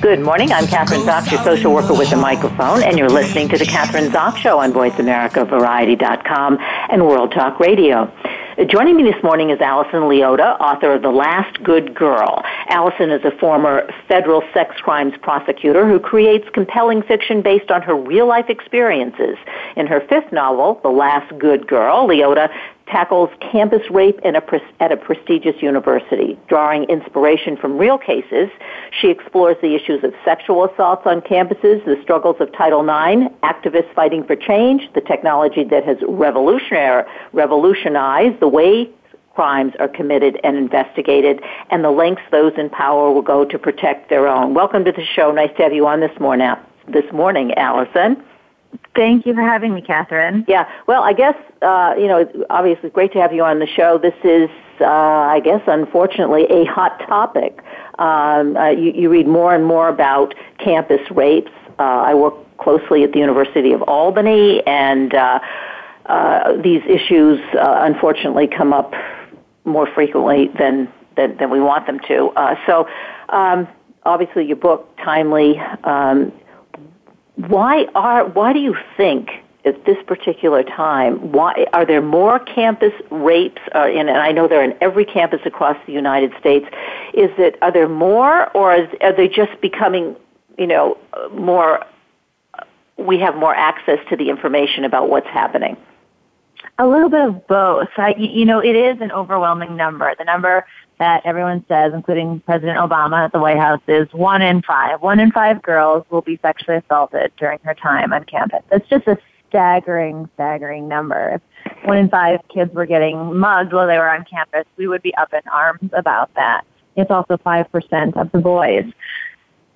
Good morning. I'm Kathryn Zox, your social worker with the microphone, and you're listening to the Kathryn Zox Show on VoiceAmericaVariety.com and World Talk Radio. Joining me this morning is Allison Leotta, author of The Last Good Girl. Allison is a former federal sex crimes prosecutor who creates compelling fiction based on her real life experiences. In her fifth novel, The Last Good Girl, Leotta tackles campus rape a at a prestigious university. Drawing inspiration from real cases, she explores the issues of sexual assaults on campuses, the struggles of Title IX, activists fighting for change, the technology that has revolutionized the way crimes are committed and investigated, and the lengths those in power will go to protect their own. Welcome to the show. Nice to have you on this morning, this morning Allison. Thank you for having me, Kathryn. Yeah, well, I guess, uh, you know, obviously great to have you on the show. This is, uh, I guess, unfortunately, a hot topic. Um, uh, you, you, read more and more about campus rapes. Uh, I work closely at the University of Albany, and uh, uh, these issues, unfortunately, come up more frequently than, than, than we want them to. so, um, obviously, your book, timely. Um, why are why do you think at this particular time why are there more campus rapes uh, in, and I know they're in every campus across the United States is it are there more or is, are they just becoming you know more we have more access to the information about what's happening a little bit of both. I, you know, it is an overwhelming number. The number that everyone says, including President Obama at the White House, is one in five. One in five girls will be sexually assaulted during her time on campus. That's just a staggering, staggering number. If one in five kids were getting mugged while they were on campus, we would be up in arms about that. It's also 5% of the boys.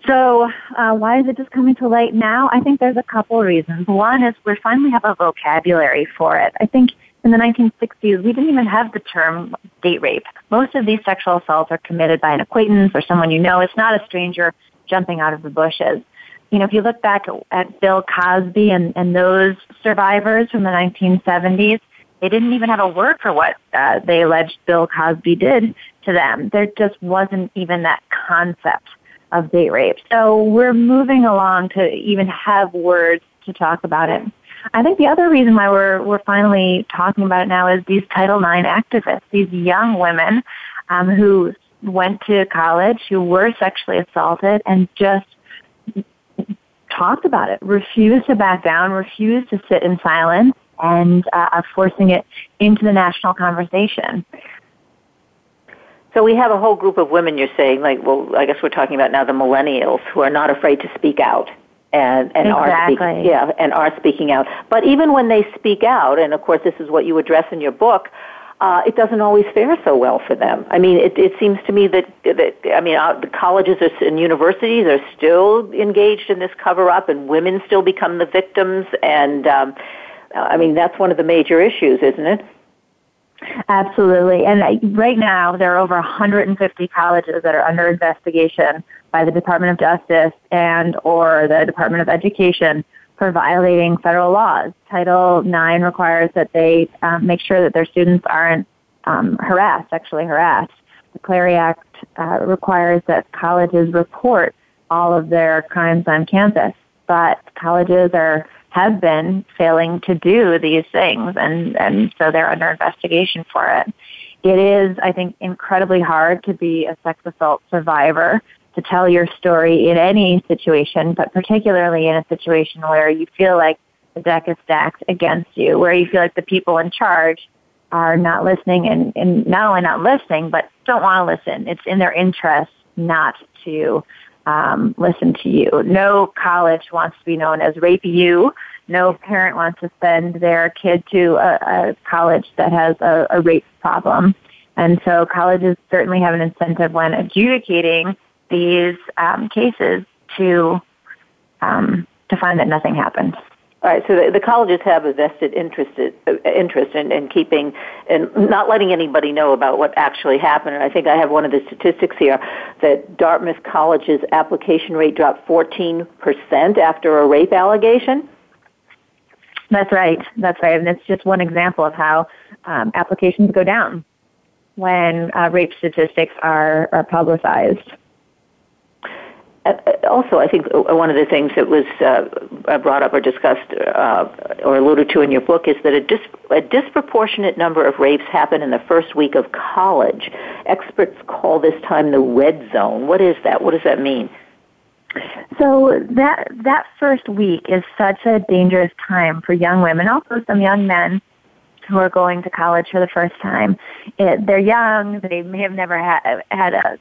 So uh, why is it just coming to light now? I think there's a couple reasons. One is we finally have a vocabulary for it. I think in the 1960s, we didn't even have the term date rape. Most of these sexual assaults are committed by an acquaintance or someone you know. It's not a stranger jumping out of the bushes. You know, if you look back at Bill Cosby and, and those survivors from the 1970s, they didn't even have a word for what uh, they alleged Bill Cosby did to them. There just wasn't even that concept of date rape. So we're moving along to even have words to talk about it. I think the other reason why we're we're finally talking about it now is these Title IX activists, these young women um, who went to college, who were sexually assaulted, and just talked about it, refused to back down, refused to sit in silence, and uh, are forcing it into the national conversation. So we have a whole group of women. You're saying, like, well, I guess we're talking about now the millennials who are not afraid to speak out and and exactly. are speaking, yeah, and are speaking out. But even when they speak out, and of course, this is what you address in your book. Uh, it doesn't always fare so well for them. I mean, it, it seems to me that, that I mean, uh, the colleges are, and universities are still engaged in this cover up, and women still become the victims. And um, I mean, that's one of the major issues, isn't it? Absolutely. And right now, there are over 150 colleges that are under investigation by the Department of Justice and or the Department of Education for violating federal laws. Title IX requires that they um, make sure that their students aren't um, harassed, sexually harassed. The Clery Act uh, requires that colleges report all of their crimes on campus, but colleges are have been failing to do these things, and, and so they're under investigation for it. It is, I think, incredibly hard to be a sex assault survivor, to tell your story in any situation, but particularly in a situation where you feel like the deck is stacked against you, where you feel like the people in charge are not listening and, and not only not listening, but don't want to listen. It's in their interest not to um, listen to you. No college wants to be known as Rape You. No parent wants to send their kid to a, a college that has a, a rape problem. And so colleges certainly have an incentive when adjudicating these um, cases to um, to find that nothing happened. All right, so the, the colleges have a vested interest uh, interest in, in keeping and not letting anybody know about what actually happened. And I think I have one of the statistics here that Dartmouth College's application rate dropped 14 percent after a rape allegation. That's right. That's right, and it's just one example of how um, applications go down when uh, rape statistics are, are publicized. Uh, also, I think one of the things that was uh, brought up or discussed uh, or alluded to in your book is that a, dis- a, disproportionate number of rapes happen in the first week of college. Experts call this time the red zone. What is that? What does that mean? So that that first week is such a dangerous time for young women, also some young men who are going to college for the first time. It, they're young. They may have never had a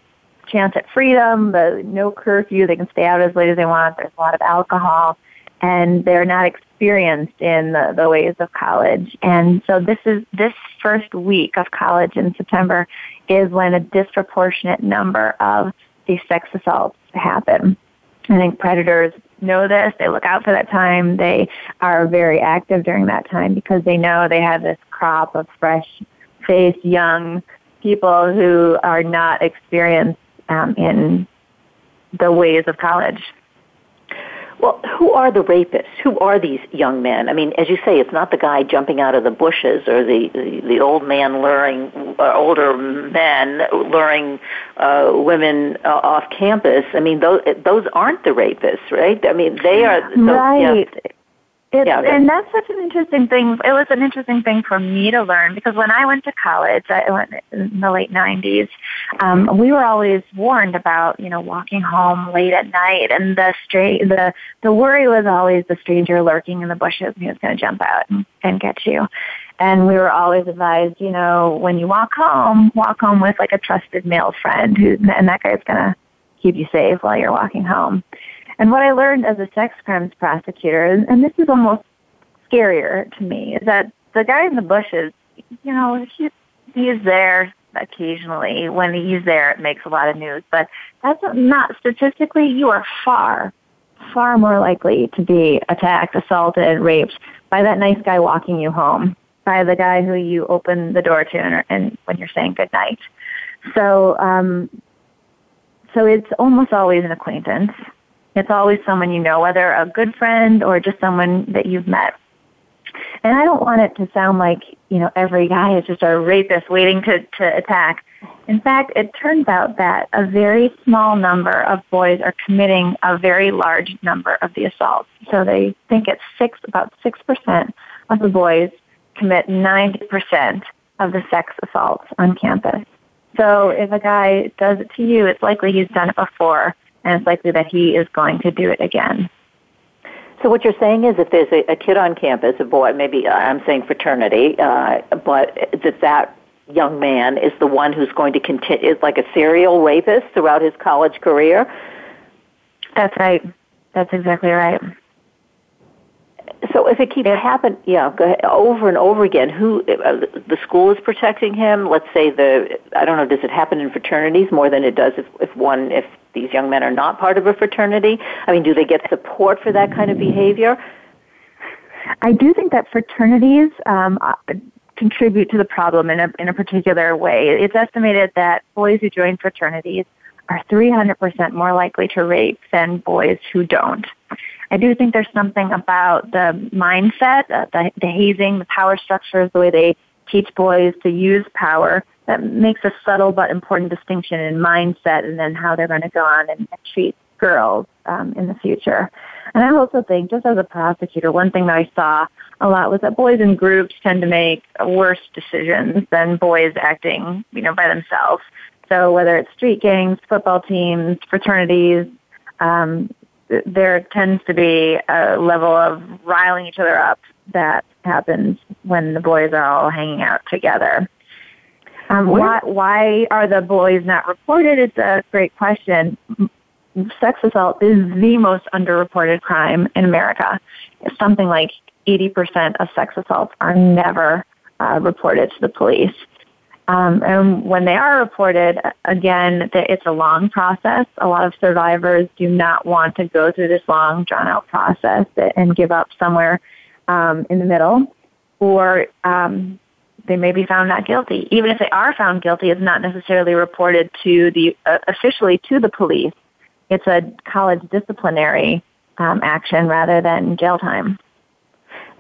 chance at freedom, the no curfew, they can stay out as late as they want, there's a lot of alcohol, and they're not experienced in the, the ways of college. And so this is, this first week of college in September is when a disproportionate number of these sex assaults happen. I think predators know this. They look out for that time. They are very active during that time because they know they have this crop of fresh faced young people who are not experienced um, in the ways of college. Well, who are the rapists? Who are these young men? I mean, as you say, it's not the guy jumping out of the bushes or the the, the old man luring uh, older men luring uh, women uh, off campus. I mean, those those aren't the rapists, right? I mean, they are so, right. It's, yeah, and that's such an interesting thing. It was an interesting thing for me to learn because when I went to college, I went in the late '90s. Um, we were always warned about, you know, walking home late at night, and the straight the the worry was always the stranger lurking in the bushes, and he was going to jump out and, and get you. And we were always advised, you know, when you walk home, walk home with like a trusted male friend who, and that guy's going to keep you safe while you're walking home. And what I learned as a sex crimes prosecutor, and this is almost scarier to me, is that the guy in the bushes, you know, he, he is there occasionally. When he's there, it makes a lot of news. But that's not statistically, you are far, far more likely to be attacked, assaulted, raped by that nice guy walking you home, by the guy who you open the door to and, and when you're saying good night. So, um, so it's almost always an acquaintance. It's always someone you know, whether a good friend or just someone that you've met. And I don't want it to sound like, you know, every guy is just a rapist waiting to, to attack. In fact, it turns out that a very small number of boys are committing a very large number of the assaults. So they think it's six, about 6% of the boys commit 90% of the sex assaults on campus. So if a guy does it to you, it's likely he's done it before and it's likely that he is going to do it again. So what you're saying is, if there's a, a kid on campus, a boy, maybe uh, I'm saying fraternity, uh, but that that young man is the one who's going to continue, is like a serial rapist throughout his college career. That's right. That's exactly right. So if it keeps happening, yeah, go ahead, over and over again, who uh, the school is protecting him? Let's say the I don't know. Does it happen in fraternities more than it does if, if one if these young men are not part of a fraternity? I mean, do they get support for that kind of behavior? I do think that fraternities um, uh, contribute to the problem in a in a particular way. It's estimated that boys who join fraternities are 300% more likely to rape than boys who don't. I do think there's something about the mindset, uh, the, the hazing, the power structures, the way they teach boys to use power that makes a subtle but important distinction in mindset and then how they're going to go on and, treat girls um, in the future. And I also think, just as a prosecutor, one thing that I saw a lot was that boys in groups tend to make worse decisions than boys acting, you know, by themselves. So whether it's street gangs, football teams, fraternities, um, there tends to be a level of riling each other up that happens when the boys are all hanging out together. Um, why, why are the boys not reported? It's a great question. sex assault is the most underreported crime in America. It's something like 80% of sex assaults are never uh, reported to the police. Um, and when they are reported, again, it's a long process. A lot of survivors do not want to go through this long, drawn out process and give up somewhere um, in the middle, or um, they may be found not guilty. Even if they are found guilty, it's not necessarily reported to the uh, officially to the police. It's a college disciplinary um, action rather than jail time.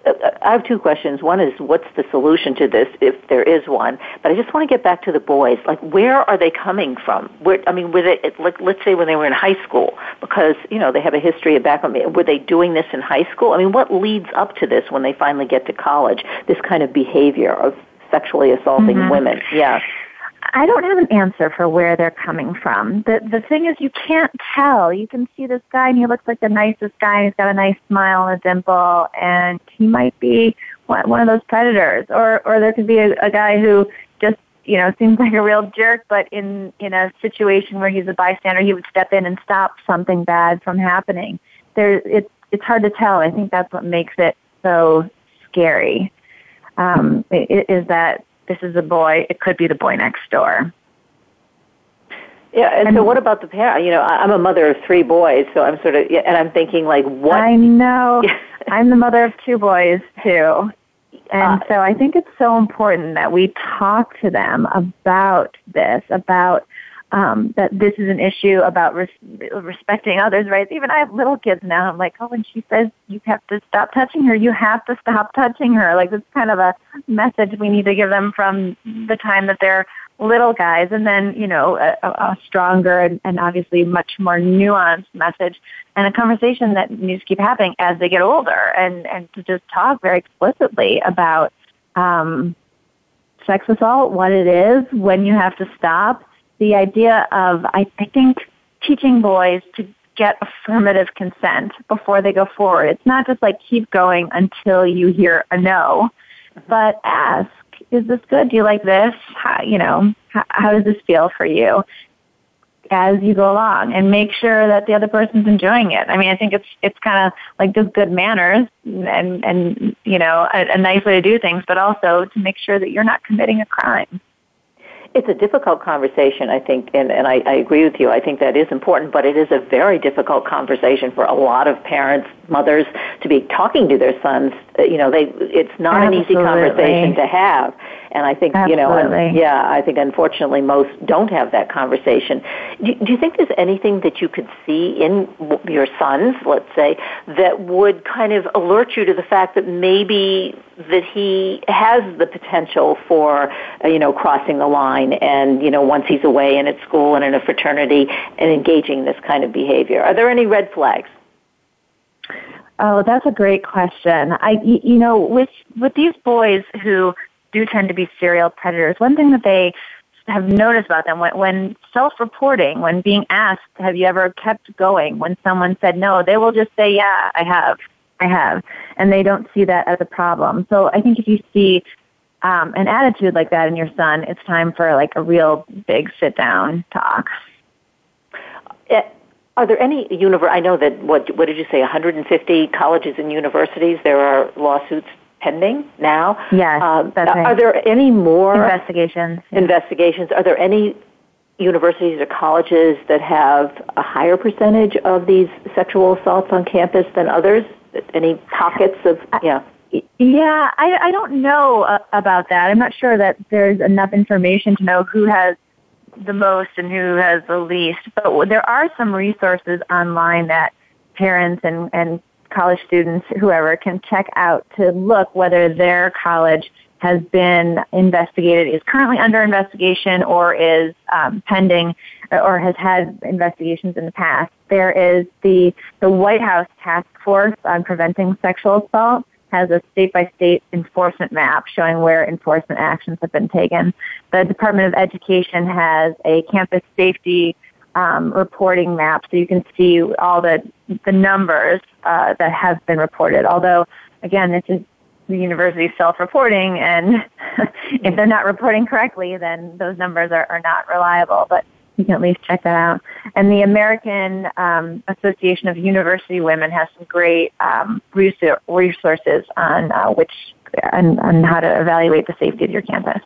Uh, uh, I have two questions. One is, what's the solution to this, if there is one? But I just want to get back to the boys. Like, where are they coming from? Where, I mean, were they, like, let's say when they were in high school, because, you know, they have a history of background. Were they doing this in high school? I mean, what leads up to this when they finally get to college, this kind of behavior of sexually assaulting mm-hmm. women? Yeah. I don't have an answer for where they're coming from. The the thing is you can't tell. You can see this guy and he looks like the nicest guy and he's got a nice smile and a dimple and he might be one of those predators or or there could be a, a guy who just you know seems like a real jerk but in in a situation where he's a bystander he would step in and stop something bad from happening. There it's it's hard to tell. I think that's what makes it so scary. Um, is that this is a boy, it could be the boy next door. Yeah, and, and so what about the parent? You know, I'm a mother of three boys, so I'm sort of, and I'm thinking like, what? I know. I'm the mother of two boys too. And uh, so I think it's so important that we talk to them about this, about um, that this is an issue about res- respecting others' rights. Even I have little kids now. I'm like, oh, when she says you have to stop touching her, you have to stop touching her. Like it's kind of a message we need to give them from the time that they're little guys, and then you know a, a stronger and, and obviously much more nuanced message and a conversation that needs to keep happening as they get older, and and to just talk very explicitly about. Um, sex assault, what it is, when you have to stop, the idea of, I, I think, teaching boys to get affirmative consent before they go forward. It's not just like keep going until you hear a no, but ask, is this good? Do you like this? How, you know, how, how does this feel for you? as you go along and make sure that the other person's enjoying it. I mean, I think it's it's kind of like just good manners and and you know a, a nice way to do things, but also to make sure that you're not committing a crime it's a difficult conversation, I think, and, and I, I agree with you. I think that is important, but it is a very difficult conversation for a lot of parents, mothers, to be talking to their sons. You know, they it's not Absolutely. an easy conversation to have. And I think, Absolutely. you know, yeah, I think unfortunately most don't have that conversation. Do, do you think there's anything that you could see in your sons, let's say, that would kind of alert you to the fact that maybe that he has the potential for, uh, you know, crossing the line and, you know, once he's away and at school and in a fraternity and engaging this kind of behavior? Are there any red flags? Oh, that's a great question. I, you know, with with these boys who do tend to be serial predators. One thing that they have noticed about them when, when self-reporting, when being asked, have you ever kept going? When someone said no, they will just say, yeah, I have, I have, and they don't see that as a problem. So I think if you see um, an attitude like that in your son, it's time for like a real big sit-down talk. Are there any univer- I know that what what did you say? 150 colleges and universities. There are lawsuits pending now. Yes, um, that's right. Are there any more investigations? Investigations. Are there any universities or colleges that have a higher percentage of these sexual assaults on campus than others? Any pockets of yeah? Yeah, I, I don't know uh, about that. I'm not sure that there's enough information to know who has the most and who has the least. But there are some resources online that parents and, and college students, whoever, can check out to look whether their college has been investigated, is currently under investigation, or is um, pending, or has had investigations in the past. There is the the White House Task Force on Preventing Sexual Assault has a state by state enforcement map showing where enforcement actions have been taken. The Department of Education has a campus safety um, reporting map so you can see all the the numbers uh, that have been reported. Although, again, this is the university self-reporting, and if they're not reporting correctly, then those numbers are, are not reliable. But you can at least check that out. And the American um, Association of University Women has some great um, resources on uh, which on, on how to evaluate the safety of your campus.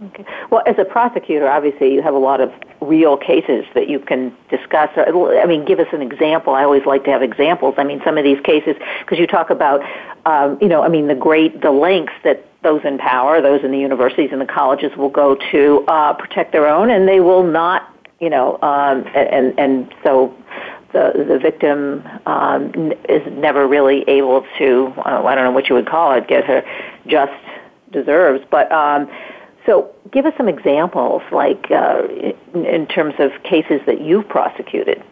Okay. Well, as a prosecutor, obviously you have a lot of real cases that you can discuss. I mean, give us an example. I always like to have examples. I mean, some of these cases, because you talk about, um, you know, I mean, the great, the lengths that those in power, those in the universities and the colleges will go to uh, protect their own, and they will not, you know, um, and and so the the victim um, is never really able to, uh, I don't know what you would call it, get her just deserves, but. Um, so, give us some examples, like uh, in, in terms of cases that you've prosecuted.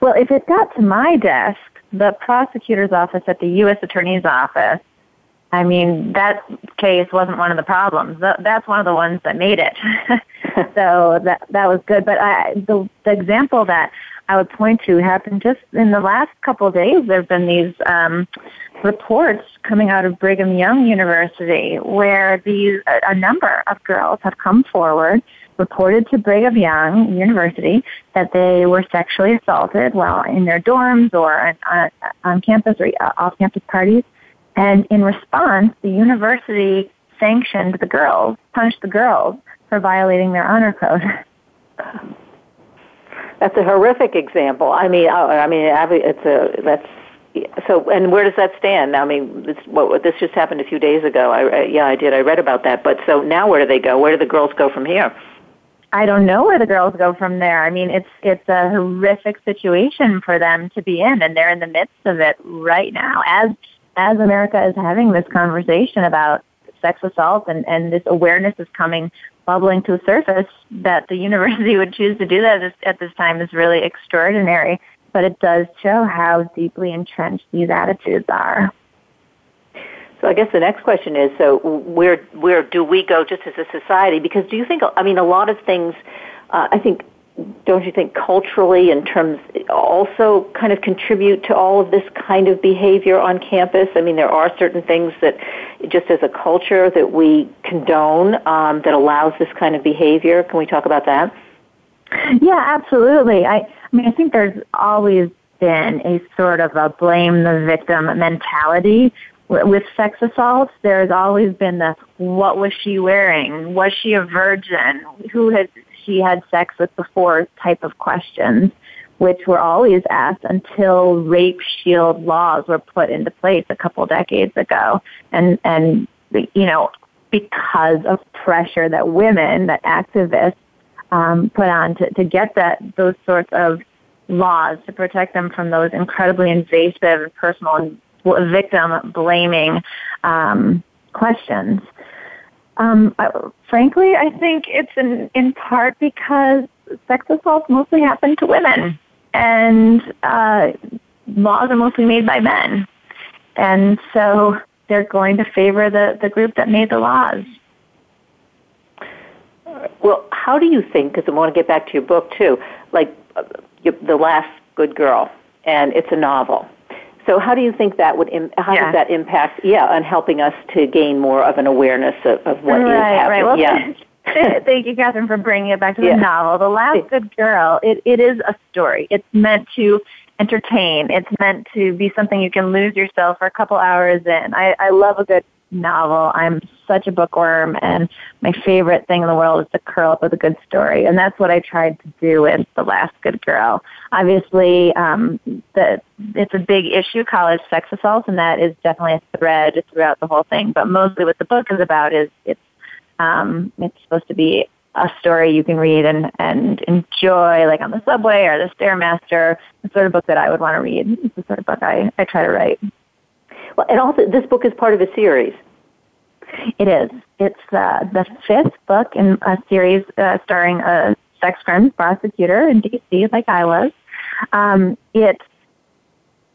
Well, if it got to my desk, the prosecutor's office at the U.S. Attorney's Office, I mean, that case wasn't one of the problems. That's one of the ones that made it. so that that was good. But I, the the example that I would point to happened just in the last couple of days. There have been these um, reports coming out of Brigham Young University where these a, a number of girls have come forward reported to Brigham Young University that they were sexually assaulted while in their dorms or on, on campus or uh, off campus parties. And in response, the university sanctioned the girls, punished the girls for violating their honor code. That's a horrific example. I mean, uh, I mean, it's a that's so and where does that stand? I mean, this, what, this just happened a few days ago. I, I, yeah, I did. I read about that. But so now, where do they go? Where do the girls go from here? I don't know where the girls go from there. I mean, it's it's a horrific situation for them to be in, and they're in the midst of it right now. As as America is having this conversation about sex assault, and and this awareness is coming bubbling to the surface, that the university would choose to do that at this, time is really extraordinary but it does show how deeply entrenched these attitudes are. So I guess the next question is: so where where do we go just as a society? Because do you think? I mean, a lot of things. Uh, I think. Don't you think culturally, in terms, also kind of contribute to all of this kind of behavior on campus? I mean, there are certain things that, just as a culture, that we condone um, that allows this kind of behavior. Can we talk about that? Yeah, absolutely. I I mean, I think there's always been a sort of a blame the victim mentality with sex assaults. There's always been the what was she wearing? Was she a virgin? Who had she had sex with before type of questions, which were always asked until rape shield laws were put into place a couple decades ago. And and you know, because of pressure that women, that activists um, put on to, to get that those sorts of laws to protect them from those incredibly invasive personal and victim blaming um, questions. Um, I, frankly, I think it's in, in part because sex assaults mostly happen to women, and uh, laws are mostly made by men, and so they're going to favor the, the group that made the laws. Well, how do you think? Because I want to get back to your book too. Like uh, the last good girl, and it's a novel. So, how do you think that would? how yeah. does that impact? Yeah, on helping us to gain more of an awareness of, of what right, is happening. Right. Well, yeah. Thank you, Kathryn, for bringing it back to the yeah. novel. The Last Good Girl, it, it is a story. It's meant to entertain. It's meant to be something you can lose yourself for a couple hours in. I, I love a good novel. I'm such a bookworm, and my favorite thing in the world is to curl up with a good story, and that's what I tried to do with The Last Good Girl. Obviously, um, the, it's a big issue, college sex assault, and that is definitely a thread throughout the whole thing. But mostly, what the book is about is it's um, it's supposed to be a story you can read and, and enjoy, like on the subway or the stairmaster. The sort of book that I would want to read. It's the sort of book I, I try to write. Well, and also, this book is part of a series. It is. It's uh, the fifth book in a series uh, starring a sex crimes prosecutor in D.C., like I was. Um, it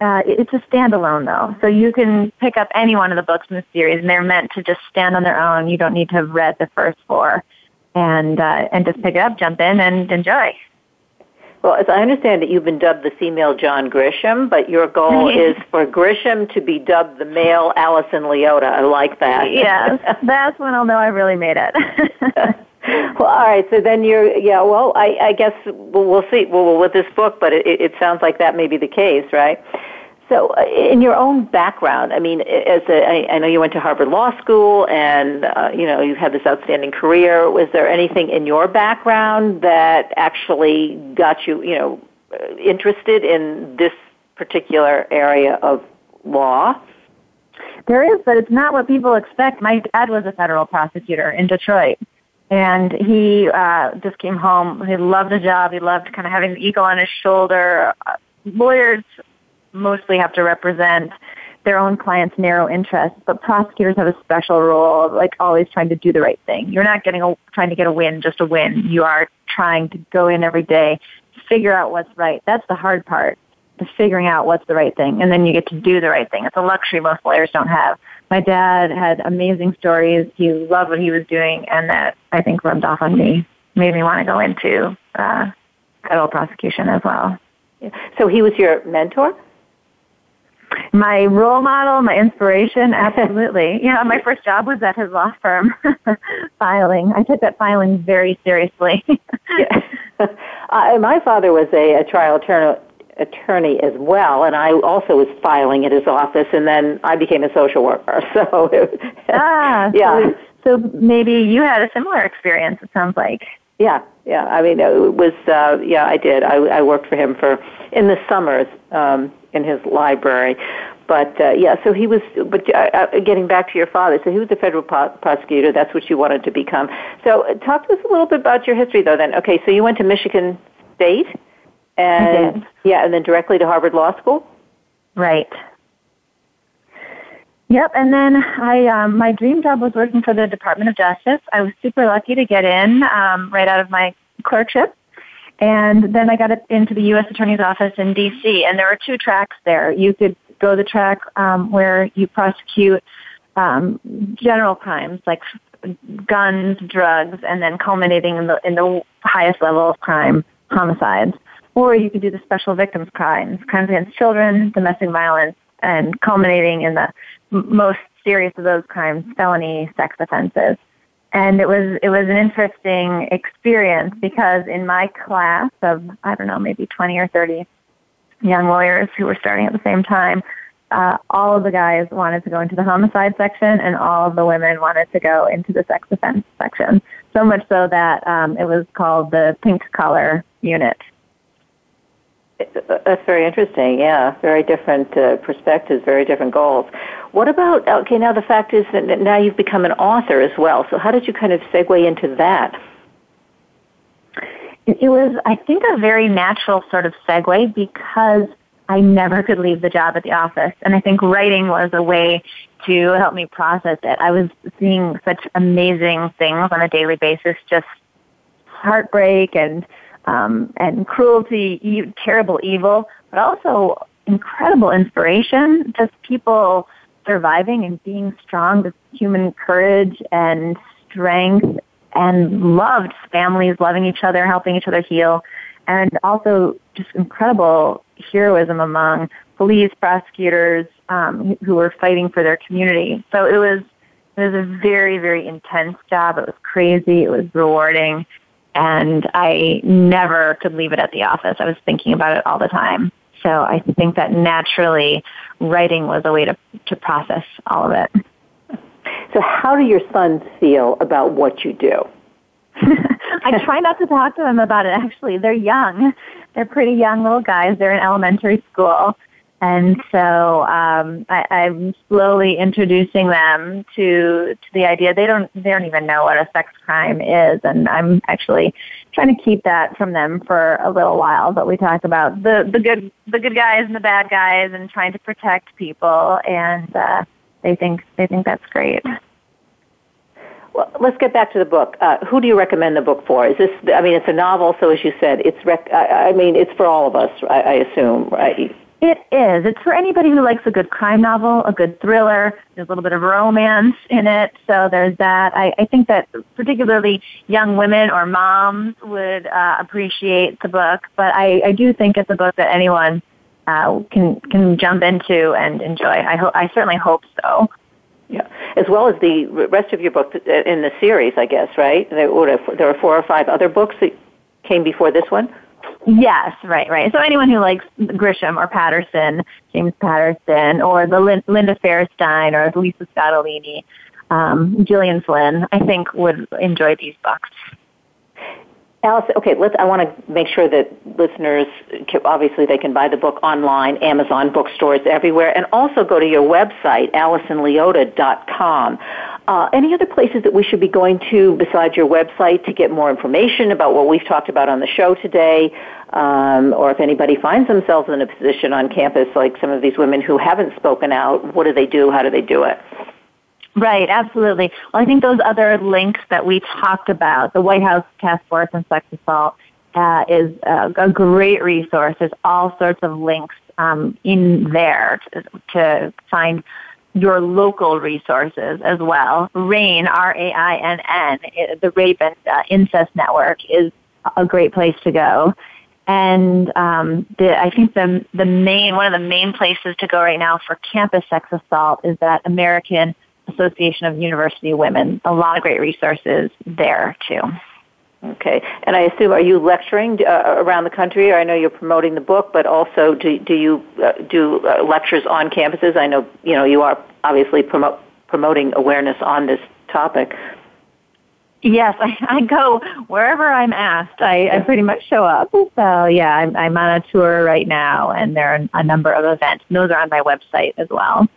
uh, it's a standalone though, so you can pick up any one of the books in the series, and they're meant to just stand on their own. You don't need to have read the first four, and uh, and just pick it up, jump in, and enjoy. Well, as I understand it, you've been dubbed the female John Grisham, but your goal is for Grisham to be dubbed the male Allison Leotta. I like that. yes, that's when I'll know I really made it. well, all right. So then you're, yeah. Well, I, I guess we'll, we'll see. Well, with this book, but it, it sounds like that may be the case, right? So, uh, in your own background, I mean, as a, I, know you went to Harvard Law School, and uh, you know you've had this outstanding career. Was there anything in your background that actually got you, you know, uh, interested in this particular area of law? There is, but it's not what people expect. My dad was a federal prosecutor in Detroit. And he uh, just came home. He loved the job. He loved kind of having the eagle on his shoulder. Uh, lawyers mostly have to represent their own clients' narrow interests, but prosecutors have a special role of like always trying to do the right thing. You're not getting a, trying to get a win just a win. You are trying to go in every day, figure out what's right. That's the hard part to figuring out what's the right thing, and then you get to do the right thing. It's a luxury most lawyers don't have. My dad had amazing stories. He loved what he was doing, and that I think rubbed off on me, made me want to go into uh, federal prosecution as well. So he was your mentor? My role model, my inspiration, absolutely. yeah, my first job was at his law firm, filing. I took that filing very seriously. yeah. uh, my father was a, a trial attorney attorney as well, and I also was filing at his office, and then I became a social worker. So, ah, yeah. So, so maybe you had a similar experience. It sounds like. Yeah, yeah. I mean, it was. Uh, yeah, I did. I, I worked for him for in the summers um, in his library. But uh, yeah, so he was. But uh, uh getting back to your father, so he was a federal po- prosecutor. That's what you wanted to become. So uh, talk to us a little bit about your history, though. Then, okay, so you went to Michigan State. And yeah, and then directly to Harvard Law School. Right. Yep, and then I um, my dream job was working for the Department of Justice. I was super lucky to get in um, right out of my clerkship, and then I got into the U.S. Attorney's Office in D.C. And there were two tracks there. You could go the track um, where you prosecute um, general crimes like guns, drugs, and then culminating in the in the highest level of crime, homicides or you could do the special victims crimes, crimes against children, domestic violence, and culminating in the most serious of those crimes, felony sex offenses. And it was it was an interesting experience because in my class of I don't know maybe twenty or thirty young lawyers who were starting at the same time, uh, all of the guys wanted to go into the homicide section, and all of the women wanted to go into the sex offense section. So much so that um, it was called the pink collar unit. That's very interesting. Yeah, very different uh, perspectives, very different goals. What about okay? Now the fact is that now you've become an author as well. So how did you kind of segue into that? It was, I think, a very natural sort of segue because I never could leave the job at the office, and I think writing was a way to help me process it. I was seeing such amazing things on a daily basis, just heartbreak and um, and cruelty, e- terrible evil, but also incredible inspiration. Just people surviving and being strong, with human courage and strength, and loved families loving each other, helping each other heal, and also just incredible heroism among police, prosecutors um, who were fighting for their community. So it was it was a very very intense job. It was crazy. It was rewarding and I never could leave it at the office. I was thinking about it all the time. So I think that naturally writing was a way to, to process all of it. So how do your sons feel about what you do? I try not to talk to them about it actually. They're young. They're pretty young little guys. They're in elementary school. And so um, I, I'm slowly introducing them to to the idea they don't they don't even know what a sex crime is, and I'm actually trying to keep that from them for a little while. But we talk about the the good the good guys and the bad guys, and trying to protect people, and uh, they think they think that's great. Well, let's get back to the book. Uh, who do you recommend the book for? Is this? I mean, it's a novel, so as you said, it's. Rec- I, I mean, it's for all of us. I, I assume, right? It is. It's for anybody who likes a good crime novel, a good thriller. There's a little bit of romance in it, so there's that. I, I think that particularly young women or moms would uh, appreciate the book, but I, I do think it's a book that anyone uh, can can jump into and enjoy. I hope. I certainly hope so. Yeah, as well as the rest of your book uh, in the series, I guess, right? There were four or five other books that came before this one. Yes, right, right. So anyone who likes Grisham or Patterson, James Patterson, or the Lin- Linda Fairstein or Lisa Scottoline, um, Gillian Flynn, I think would enjoy these books. Alice, okay, let's, I want to make sure that listeners, obviously they can buy the book online, Amazon bookstores everywhere, and also go to your website, AllisonLeotta.com. Uh, any other places that we should be going to besides your website to get more information about what we've talked about on the show today? Um, or if anybody finds themselves in a position on campus like some of these women who haven't spoken out, what do they do? How do they do it? Right, absolutely. Well, I think those other links that we talked about, the White House Task Force on Sex Assault, uh, is a, a, great resource. There's all sorts of links um, in there to, to, find your local resources as well. RAINN, R-A-I-N-N, the Rape and uh, Incest Network is a great place to go. And um, the, I think the the main one of the main places to go right now for campus sex assault is that American Association of University Women. A lot of great resources there too. Okay, and I assume are you lecturing uh, around the country? Or I know you're promoting the book, but also do do you uh, do uh, lectures on campuses? I know you know you are obviously promote, promoting awareness on this topic. Yes, I, I go wherever I'm asked. I, I pretty much show up. So yeah, I'm, I'm on a tour right now, and there are a number of events. And those are on my website as well.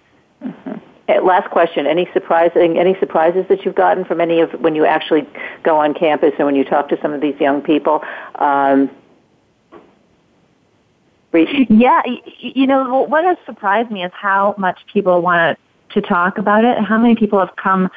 Mm-hmm. Last question: Any surprising any surprises that you've gotten from any of when you actually go on campus and when you talk to some of these young people? Um, yeah, you know what has surprised me is how much people want to talk about it. How many people have come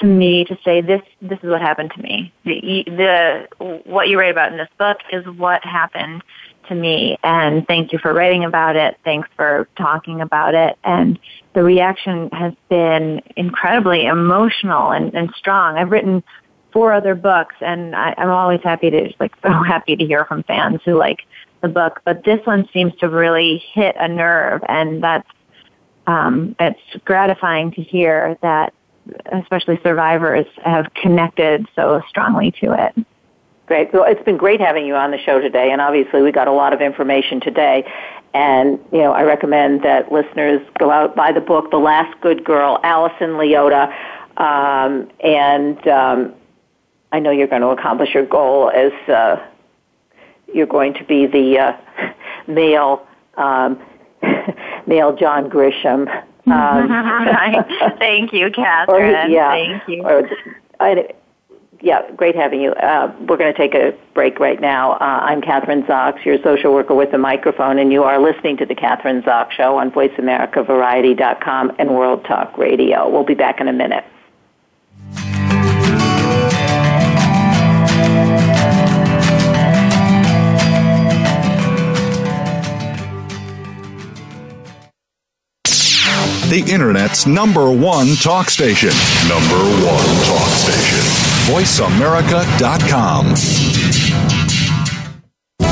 to me to say this this is what happened to me. The, the what you write about in this book is what happened to me and thank you for writing about it. Thanks for talking about it. And the reaction has been incredibly emotional and, and strong. I've written four other books and I, I'm always happy to, like, so happy to hear from fans who like the book, but this one seems to really hit a nerve and that's, um, it's gratifying to hear that especially survivors have connected so strongly to it. Great. Well, it's been great having you on the show today, and obviously we got a lot of information today. And you know, I recommend that listeners go out buy the book, The Last Good Girl, Allison Leotta, um, and um, I know you're going to accomplish your goal as uh, you're going to be the uh, male um, male John Grisham. Um, Thank you, Kathryn. Or, yeah, Thank you. Or, I, yeah, great having you. Uh, we're going to take a break right now. Uh, I'm Kathryn Zox, your social worker with a microphone, and you are listening to the Kathryn Zox Show on VoiceAmericaVariety.com and World Talk Radio. We'll be back in a minute. The Internet's number one talk station. Number one talk station VoiceAmerica.com.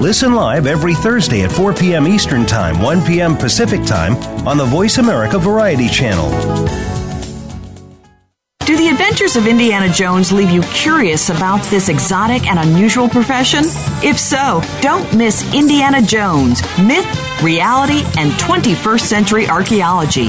Listen live every Thursday at 4 p.m. Eastern Time, 1 p.m. Pacific Time on the Voice America Variety Channel. Do the adventures of Indiana Jones leave you curious about this exotic and unusual profession? If so, don't miss Indiana Jones Myth, Reality, and 21st Century Archaeology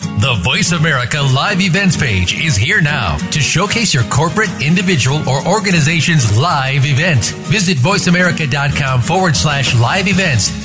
The Voice America Live Events page is here now to showcase your corporate, individual, or organization's live event. Visit voiceamerica.com forward slash live events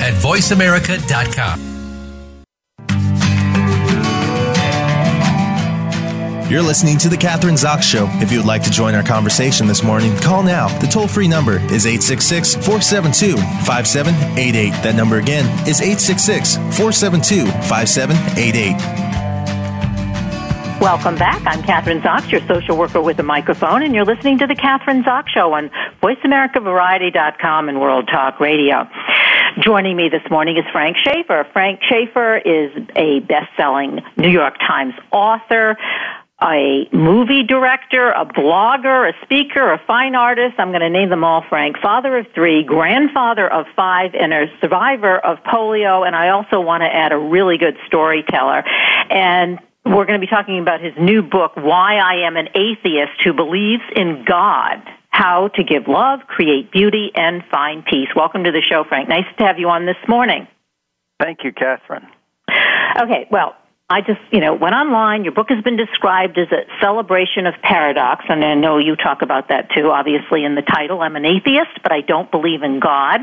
at voiceamerica.com. You're listening to The Kathryn Zox Show. If you would like to join our conversation this morning, call now. The toll free number is 866 472 5788. That number again is 866 472 5788. Welcome back. I'm Kathryn Zox, your social worker with a microphone, and you're listening to the Kathryn Zox Show on VoiceAmericaVariety.com and World Talk Radio. Joining me this morning is Frank Schaeffer. Frank Schaeffer is a best-selling New York Times author, a movie director, a blogger, a speaker, a fine artist. I'm going to name them all, Frank. Father of three, grandfather of five, and a survivor of polio. And I also want to add a really good storyteller. And we're going to be talking about his new book, Why I Am an Atheist Who Believes in God. How to give love, create beauty, and find peace. Welcome to the show, Frank. Nice to have you on this morning. Thank you, Kathryn. Okay, well, I just, you know, went online. Your book has been described as a celebration of paradox, and I know you talk about that too, obviously, in the title. I'm an atheist, but I don't believe in God.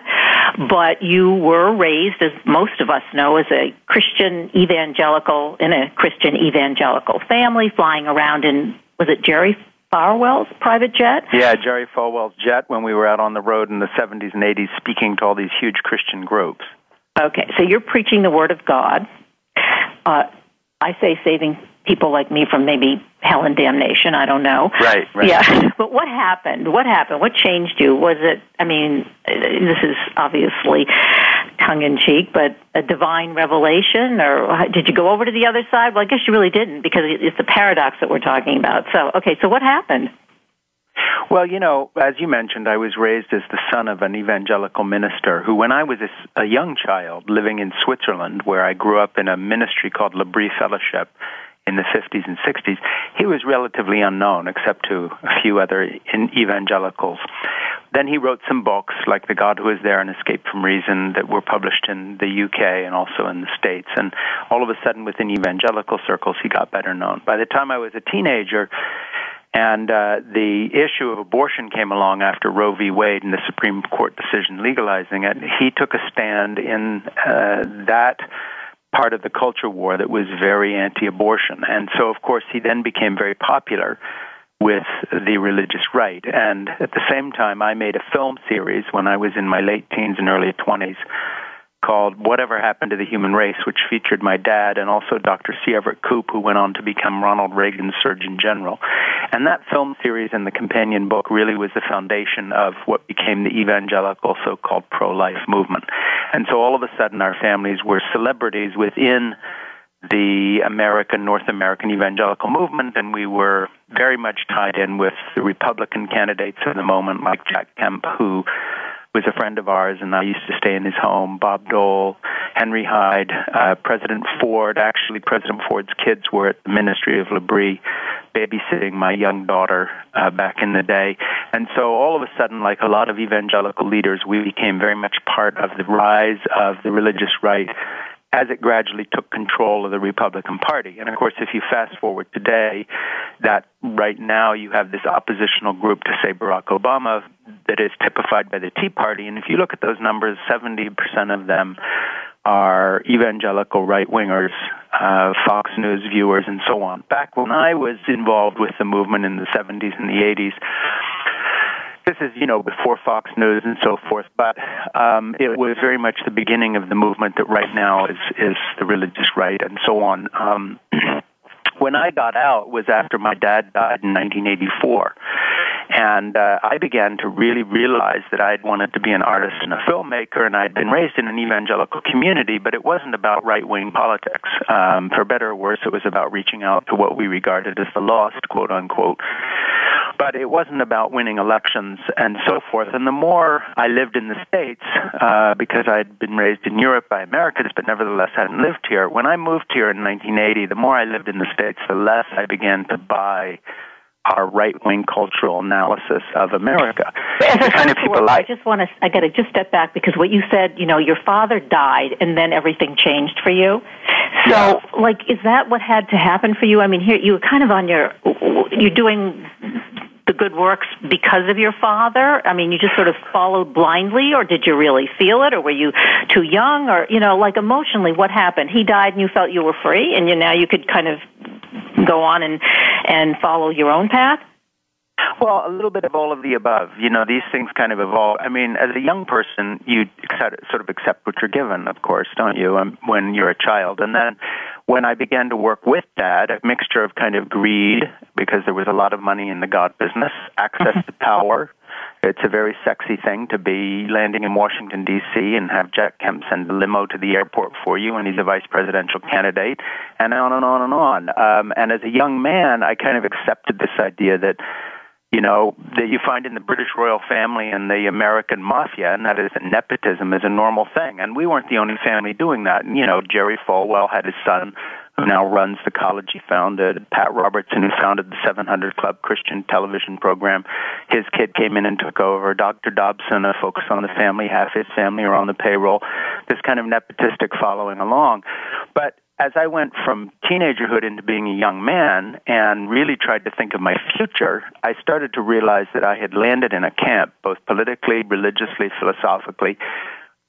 But you were raised, as most of us know, as a Christian evangelical, in a Christian evangelical family, flying around in, was it Jerry Falwell's private jet? Yeah, Jerry Falwell's jet when we were out on the road in the 70s and 80s speaking to all these huge Christian groups. Okay, so you're preaching the Word of God. Uh, I say saving people like me from maybe hell and damnation. I don't know. Right, right. Yeah. But what happened? What happened? What changed you? Was it, I mean, this is obviously tongue in cheek, but a divine revelation? Or did you go over to the other side? Well, I guess you really didn't because it's the paradox that we're talking about. So, okay, so what happened? Well, you know, as you mentioned, I was raised as the son of an evangelical minister who, when I was a, young child living in Switzerland, where I grew up in a ministry called L'Abri Fellowship in the 50s and 60s, he was relatively unknown except to a few other evangelicals. Then he wrote some books like The God Who Is There and Escape from Reason that were published in the UK and also in the States. And all of a sudden, within evangelical circles, he got better known. By the time I was a teenager, and uh, the issue of abortion came along after Roe v. Wade and the Supreme Court decision legalizing it. He took a stand in uh, that part of the culture war that was very anti-abortion, and so of course he then became very popular with the religious right. And at the same time, I made a film series when I was in my late teens and early 20s called Whatever Happened to the Human Race, which featured my dad and also Dr. C. Everett Koop, who went on to become Ronald Reagan's Surgeon General. And that film series and the companion book really was the foundation of what became the evangelical so called pro life movement. And so all of a sudden, our families were celebrities within the American, North American evangelical movement, and we were very much tied in with the Republican candidates of the moment, like Jack Kemp, who was a friend of ours, and I used to stay in his home. Bob Dole, Henry Hyde, uh, President Ford. Actually, President Ford's kids were at the Ministry of L'Abri, babysitting my young daughter uh, back in the day. And so, all of a sudden, like a lot of evangelical leaders, we became very much part of the rise of the religious right as it gradually took control of the Republican Party. And of course, if you fast forward today, that right now you have this oppositional group to, say, Barack Obama that is typified by the Tea Party. And if you look at those numbers, 70% of them are evangelical right wingers, uh, Fox News viewers, and so on. Back when I was involved with the movement in the 70s and the 80s, this is you know before Fox News and so forth, but um, it was very much the beginning of the movement that right now is is the religious right and so on. Um, when I got out was after my dad died in 1984, And uh, I began to really realize that I'd wanted to be an artist and a filmmaker, and I'd been raised in an evangelical community, but it wasn't about right wing politics. Um, for better or worse, it was about reaching out to what we regarded as the lost, quote unquote. But it wasn't about winning elections and so forth. And the more I lived in the States, uh, because I'd been raised in Europe by Americans, but nevertheless hadn't lived here, when I moved here in 1980, the more I lived in the States, the less I began to buy our right wing cultural analysis of America. As a kind of people I just want to I got to just step back because what you said, you know, your father died and then everything changed for you. So, yeah. like, is that what had to happen for you? I mean, here you were kind of on your you're doing the good works because of your father? I mean, you just sort of followed blindly, or did you really feel it, or were you too young, or you know, like emotionally, what happened? He died, and you felt you were free, and you now you could kind of go on and and follow your own path. Well, a little bit of all of the above. You know, these things kind of evolve. I mean, as a young person, you accept, sort of accept what you're given, of course, don't you? Um, when you're a child, and then when I began to work with Dad, a mixture of kind of greed because there was a lot of money in the God business, access to power. It's a very sexy thing to be landing in Washington D.C. and have Jack Kemp send a limo to the airport for you, and he's a vice presidential candidate, and on and on and on. Um, and as a young man, I kind of accepted this idea that you know, that you find in the British royal family and the American mafia, and that is that nepotism is a normal thing. And we weren't the only family doing that. You know, Jerry Falwell had his son who now runs the college he founded, Pat Robertson, who founded the 700 Club Christian television program. His kid came in and took over. Dr. Dobson, a focus on the family, half his family are on the payroll. This kind of nepotistic following along. But as I went from teenagerhood into being a young man and really tried to think of my future, I started to realize that I had landed in a camp, both politically, religiously, philosophically,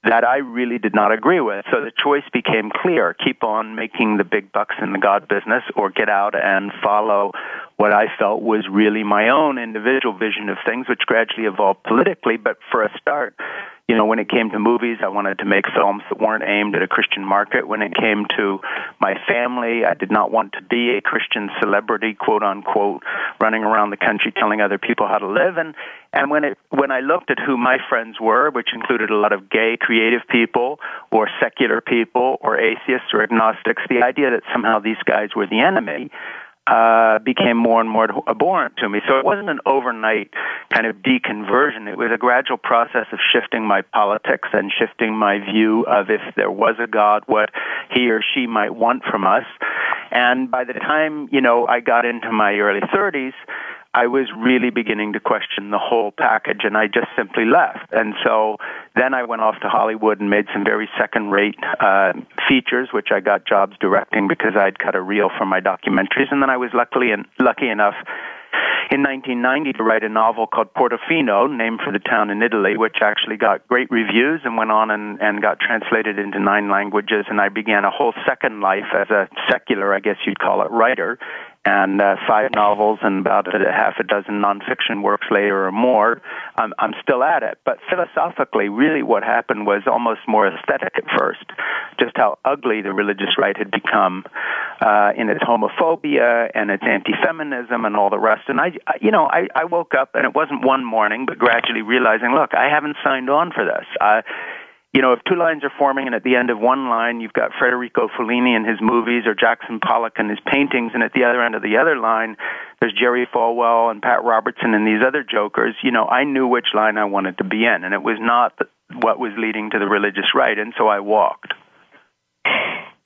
that I really did not agree with. So the choice became clear keep on making the big bucks in the God business or get out and follow what I felt was really my own individual vision of things, which gradually evolved politically. But for a start, you know, when it came to movies, I wanted to make films that weren't aimed at a Christian market. When it came to my family, I did not want to be a Christian celebrity, quote unquote, running around the country telling other people how to live. And and when it when I looked at who my friends were, which included a lot of gay creative people or secular people or atheists or agnostics, the idea that somehow these guys were the enemy uh, became more and more abhorrent to me. So it wasn't an overnight kind of deconversion. It was a gradual process of shifting my politics and shifting my view of if there was a God, what he or she might want from us. And by the time, you know, I got into my early 30s, I was really beginning to question the whole package, and I just simply left. And so then I went off to Hollywood and made some very second-rate uh, features, which I got jobs directing because I'd cut a reel for my documentaries. And then I was luckily and lucky enough in 1990 to write a novel called Portofino, named for the town in Italy, which actually got great reviews and went on and, and got translated into nine languages. And I began a whole second life as a secular, I guess you'd call it, writer and uh, five novels and about a half a dozen nonfiction works later or more, I'm, I'm still at it. But philosophically, really what happened was almost more aesthetic at first, just how ugly the religious right had become uh, in its homophobia and its anti-feminism and all the rest. And I, you know, I, I woke up and it wasn't one morning, but gradually realizing, look, I haven't signed on for this. I, you know, if two lines are forming and at the end of one line you've got Federico Fellini and his movies or Jackson Pollock and his paintings, and at the other end of the other line there's Jerry Falwell and Pat Robertson and these other jokers, you know, I knew which line I wanted to be in, and it was not what was leading to the religious right, and so I walked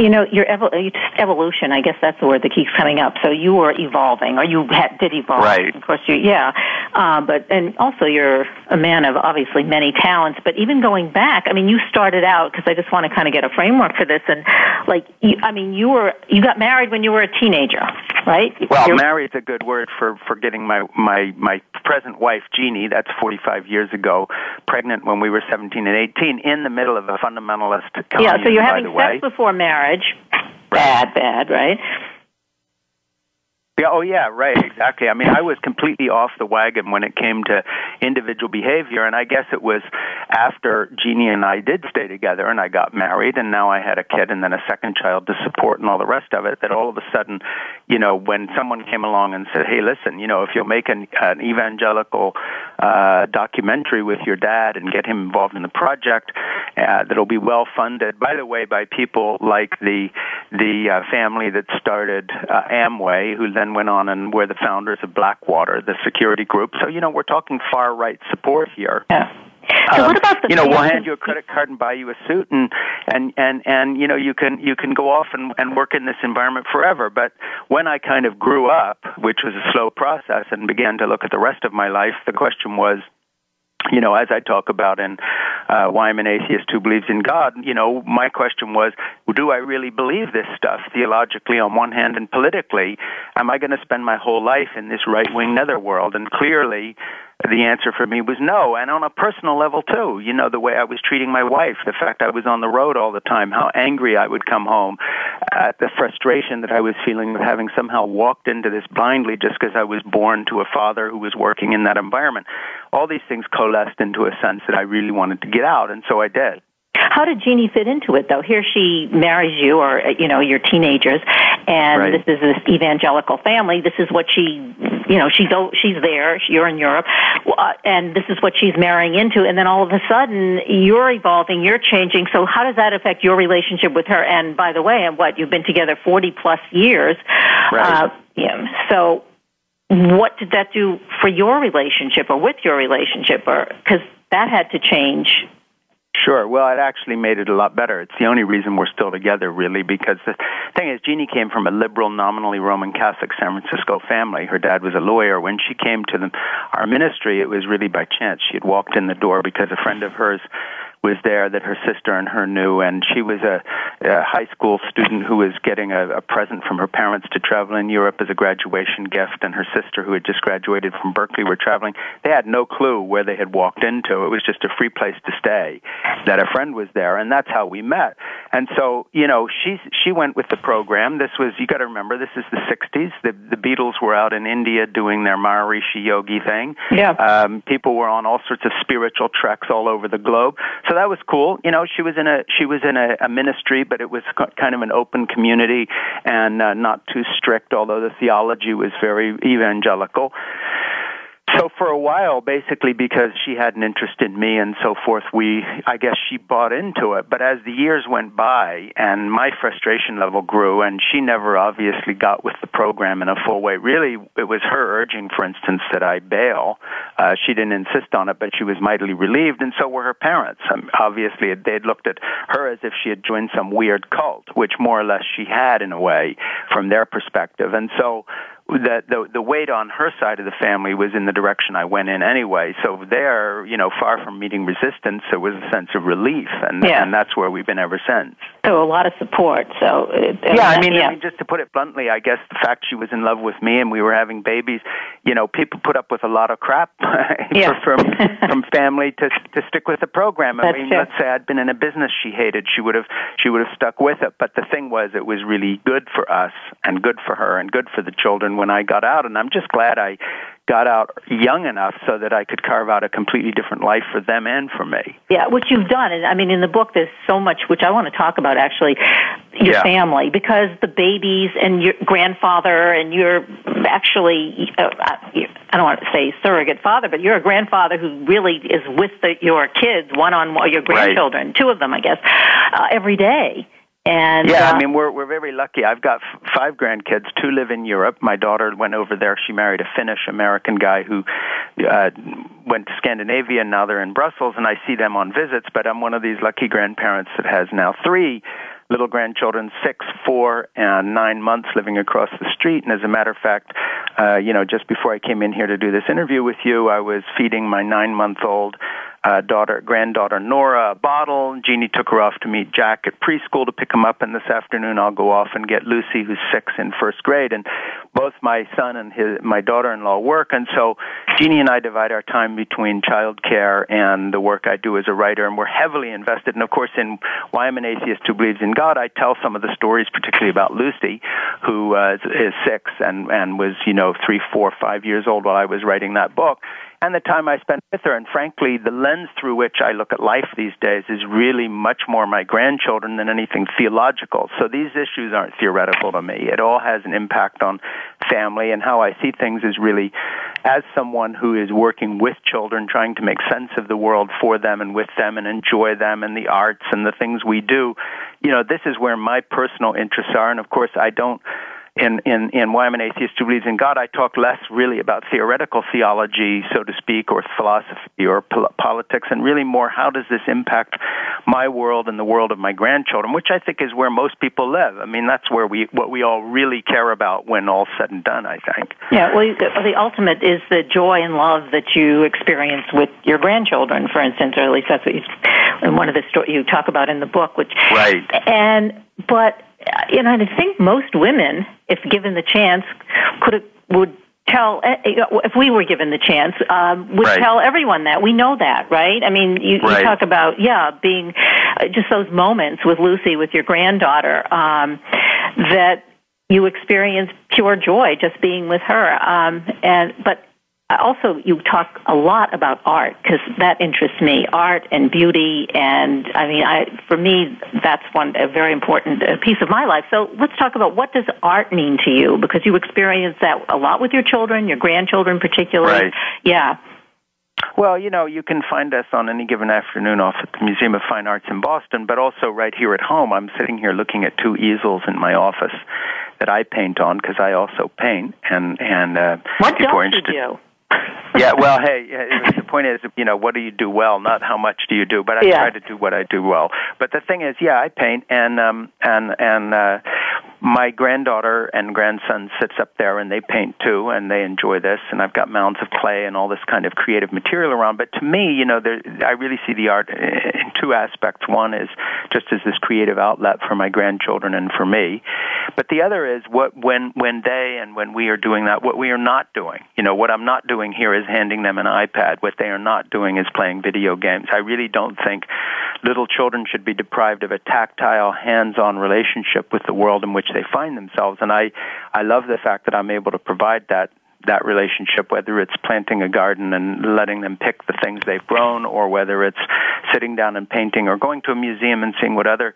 you know your evol- evolution. I guess that's the word that keeps coming up. So you were evolving or you had, did evolve. Right. Of course you yeah. Uh, but and also you're a man of obviously many talents. But even going back i mean you started out because i just want to kind of get a framework for this and like you, i mean you were you got married when you were a teenager right? Well you're, married's a good word for for getting my my my present wife jeannie. That's 45 years ago. Pregnant when we were 17 and 18 in the middle of a fundamentalist yeah so you're having sex way. before marriage marriage. Bad, bad, right? Yeah, oh yeah, right, exactly. I mean, I was completely off the wagon when it came to individual behavior, and I guess it was after Jeannie and I did stay together and I got married, and now I had a kid and then a second child to support and all the rest of it, that all of a sudden, you know, when someone came along and said, "Hey, listen, you know, if you'll make an, an evangelical uh, documentary with your dad and get him involved in the project, uh, that'll be well funded." By the way, by people like the the uh, family that started uh, Amway, who then went on and were the founders of Blackwater, the security group. So, you know, we're talking far right support here. Yeah. So what about the you know we'll hand you a credit card and buy you a suit and and and and you know you can you can go off and and work in this environment forever but when I kind of grew up which was a slow process and began to look at the rest of my life the question was you know, as I talk about in uh, Why I'm an Atheist Who Believes in God, you know, my question was, do I really believe this stuff theologically on one hand and politically? Am I going to spend my whole life in this right-wing netherworld? And clearly, the answer for me was no. And on a personal level too, you know, the way I was treating my wife, the fact I was on the road all the time, how angry I would come home, at the frustration that I was feeling of having somehow walked into this blindly just because I was born to a father who was working in that environment. All these things coalesced into a sense that I really wanted to get out, and so I did. How did Jeannie fit into it, though? Here she marries you, or you know, you're teenagers, and right. this is this evangelical family. This is what she, you know, she's she's there. You're in Europe, uh, and this is what she's marrying into. And then all of a sudden, you're evolving, you're changing. So how does that affect your relationship with her? And by the way, and what you've been together 40 plus years. Right. Uh, yeah. So what did that do for your relationship, or with your relationship, or because that had to change Sure. Well, it actually made it a lot better. It's the only reason we're still together, really, because the thing is, Jeannie came from a liberal, nominally Roman Catholic San Francisco family. Her dad was a lawyer. When she came to the, our ministry, it was really by chance. She had walked in the door because a friend of hers was there that her sister and her knew, and she was a, a high school student who was getting a, a present from her parents to travel in Europe as a graduation gift, and her sister, who had just graduated from Berkeley, were traveling. They had no clue where they had walked into. It was just a free place to stay. That a friend was there, and that's how we met. And so, you know, she she went with the program. This was you got to remember, this is the '60s. The the Beatles were out in India doing their Maharishi Yogi thing. Yeah. Um, people were on all sorts of spiritual treks all over the globe so that was cool. You know, she was in a she was in a, a ministry, but it was kind of an open community and uh, not too strict. Although the theology was very evangelical. So for a while, basically because she had an interest in me and so forth, we, I guess she bought into it. But as the years went by and my frustration level grew and she never obviously got with the program in a full way, really it was her urging, for instance, that I bail. Uh, she didn't insist on it, but she was mightily relieved and so were her parents. Um, obviously they'd looked at her as if she had joined some weird cult, which more or less she had in a way from their perspective. And so the, the the weight on her side of the family was in the direction I went in anyway. So there, you know, far from meeting resistance, there was a sense of relief, and yeah. and that's where we've been ever since. So a lot of support. So uh, yeah, I mean, yeah. I mean, just to put it bluntly, I guess the fact she was in love with me and we were having babies, you know, people put up with a lot of crap yeah. from from family to to stick with the program. I That's mean, true. let's say I'd been in a business she hated, she would have she would have stuck with it. But the thing was, it was really good for us and good for her and good for the children when I got out, and I'm just glad I got out young enough so that I could carve out a completely different life for them and for me. Yeah, which you've done. And I mean, in the book, there's so much which I want to talk about actually, your Yeah. family, because the babies and your grandfather and you're actually, uh, I don't want to say surrogate father, but you're a grandfather who really is with the, your kids, one on one, your grandchildren, two of them, I guess, uh, every day. And Yeah, uh, I mean we're we're very lucky. I've got f- five grandkids. Two live in Europe. My daughter went over there. She married a Finnish American guy who uh, went to Scandinavia, and now they're in Brussels. And I see them on visits. But I'm one of these lucky grandparents that has now three little grandchildren, six, four, and nine months, living across the street. And as a matter of fact, uh, you know, just before I came in here to do this interview with you, I was feeding my nine-month-old uh, daughter, granddaughter Nora a bottle. Jeannie took her off to meet Jack at preschool to pick him up, and this afternoon I'll go off and get Lucy, who's six in first grade. And both my son and his my daughter-in-law work, and so Jeannie and I divide our time between childcare and the work I do as a writer, and we're heavily invested. And of course, in Why I'm an Atheist Who Believes in God, I tell some of the stories, particularly about Lucy, who uh, is, is six and and was you know three, four, five years old while I was writing that book and the time I spent with her. And frankly, the lens through which I look at life these days is really much more my grandchildren than anything theological. So these issues aren't theoretical to me. It all has an impact on family and how I see things is really as someone who is working with children, trying to make sense of the world for them and with them and enjoy them and the arts and the things we do, you know, this is where my personal interests are. And of course, I don't in, in, in Why I'm an Atheist Who Believes in God, I talk less really about theoretical theology, so to speak, or philosophy or pol- politics, and really more how does this impact my world and the world of my grandchildren, which I think is where most people live. I mean, that's where we what we all really care about when all's said and done. I think. Yeah. Well, the ultimate is the joy and love that you experience with your grandchildren, for instance, or at least that's what you, in one of the stories you talk about in the book. Which right. And but you know, I think most women, if given the chance, could would tell eh, eh, if we were given the chance um, would right. tell everyone that we know that right i mean you, right. you talk about yeah being uh, just those moments with lucy with your granddaughter um, that you experience pure joy just being with her um, and but also you talk a lot about art because that interests me art and beauty and i mean i for me that's one a very important uh, piece of my life so let's talk about what does art mean to you because you experience that a lot with your children your grandchildren particularly right. yeah well, you know, you can find us on any given afternoon off at the Museum of Fine Arts in Boston, but also right here at home. I'm sitting here looking at two easels in my office that I paint on because I also paint, and and uh, what people don't are interested. you do? Yeah, well, hey, the point is, you know, what do you do well, not how much do you do. But I yeah. try to do what I do well. But the thing is, yeah, I paint, and um, and and uh, my granddaughter and grandson sits up there, and they paint too, and they enjoy this. And I've got mounds of clay and all this kind of creative material around. But to me, you know, there, I really see the art in two aspects. One is just as this creative outlet for my grandchildren and for me, but the other is what when when they and when we are doing that, what we are not doing. You know, what I'm not doing doing here is handing them an iPad. What they are not doing is playing video games. I really don't think little children should be deprived of a tactile, hands-on relationship with the world in which they find themselves. And I, I love the fact that I'm able to provide that that relationship, whether it's planting a garden and letting them pick the things they've grown, or whether it's sitting down and painting, or going to a museum and seeing what other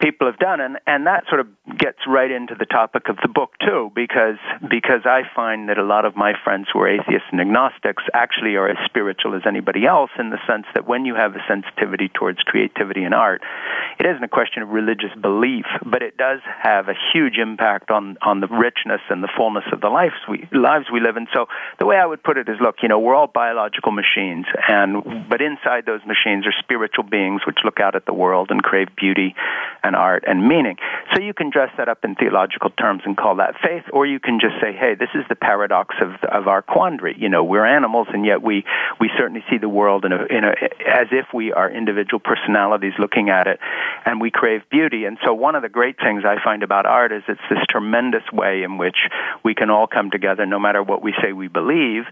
people have done. And, and that sort of gets right into the topic of the book, too, because, because I find that a lot of my friends who are atheists and agnostics actually are as spiritual as anybody else in the sense that when you have a sensitivity towards creativity and art, it isn't a question of religious belief, but it does have a huge impact on, on the richness and the fullness of the lives we, lives we live in. So the way I would put it is, look, you know, we're all biological machines, and but inside those machines are spiritual beings which look out at the world and crave beauty and art and meaning. So you can dress that up in theological terms and call that faith, or you can just say, hey, this is the paradox of of our quandary. You know, we're animals, and yet we we certainly see the world in a, in a as if we are individual personalities looking at it, and we crave beauty. And so one of the great things I find about art is it's this tremendous way in which we can all come together, no matter what we say we believe,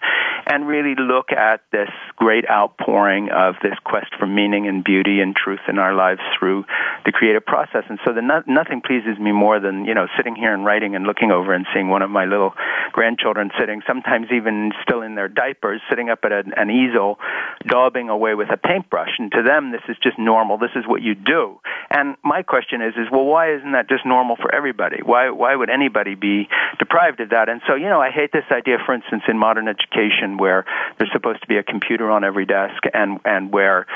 and really look at this great outpouring of this quest for meaning and beauty and truth in our lives through the creative process. And so the no- nothing pleases me more than you know sitting here and writing and looking over and seeing one of my little grandchildren sitting, sometimes even still in their diapers, sitting up at a, an easel, daubing away with a paintbrush. And to them, this is just normal. This is what you do. And my question is, is well, why isn't that just normal for everybody? Why why would anybody be deprived of that? And so you know, I hate this idea, for instance, in modern education, where there's supposed to be a computer on every desk, and and where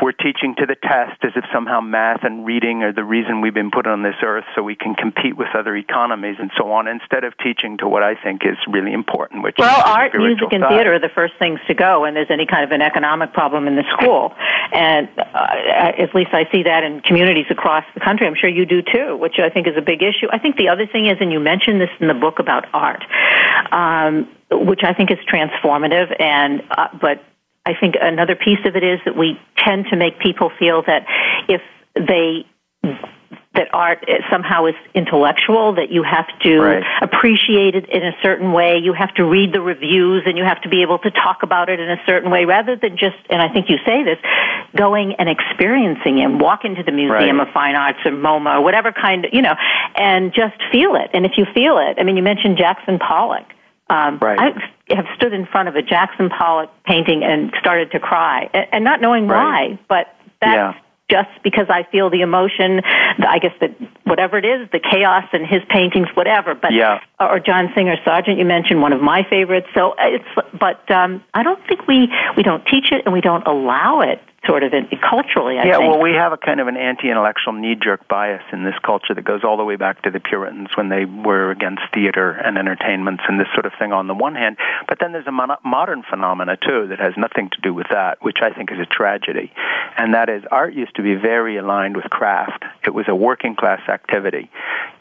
we're teaching to the test as if somehow math and reading are the reason we've been put on this earth, so we can compete with other economies and so on, instead of teaching to what I think is really important, which well, is art, music, and side. theater are the first things to go when there's any kind of an economic problem in the school. And uh, at least I see that in communities across the country. I'm sure you do too, which I think is a big issue. I think the other thing is, and you mentioned this in the book about art, um, which I think is transformative, and uh, but I think another piece of it is that we tend to make people feel that if they that art somehow is intellectual, that you have to right. appreciate it in a certain way, you have to read the reviews, and you have to be able to talk about it in a certain way, rather than just, and I think you say this, going and experiencing it, walk into the Museum right. of Fine Arts or MoMA or whatever kind of, you know, and just feel it. And if you feel it, I mean, you mentioned Jackson Pollock Um, right. I have stood in front of a Jackson Pollock painting and started to cry, and, not knowing right. why, but that's yeah just because I feel the emotion, I guess that whatever it is, the chaos in his paintings, whatever. But yeah. or John Singer Sargent, you mentioned one of my favorites. So it's, but um, I don't think we we don't teach it and we don't allow it sort of in, culturally. I think. yeah, think. well, we have a kind of an anti-intellectual knee-jerk bias in this culture that goes all the way back to the Puritans when they were against theater and entertainments and this sort of thing on the one hand, but then there's a mon- modern phenomena too that has nothing to do with that, which I think is a tragedy, and that is art used to be very aligned with craft. It was a working-class activity.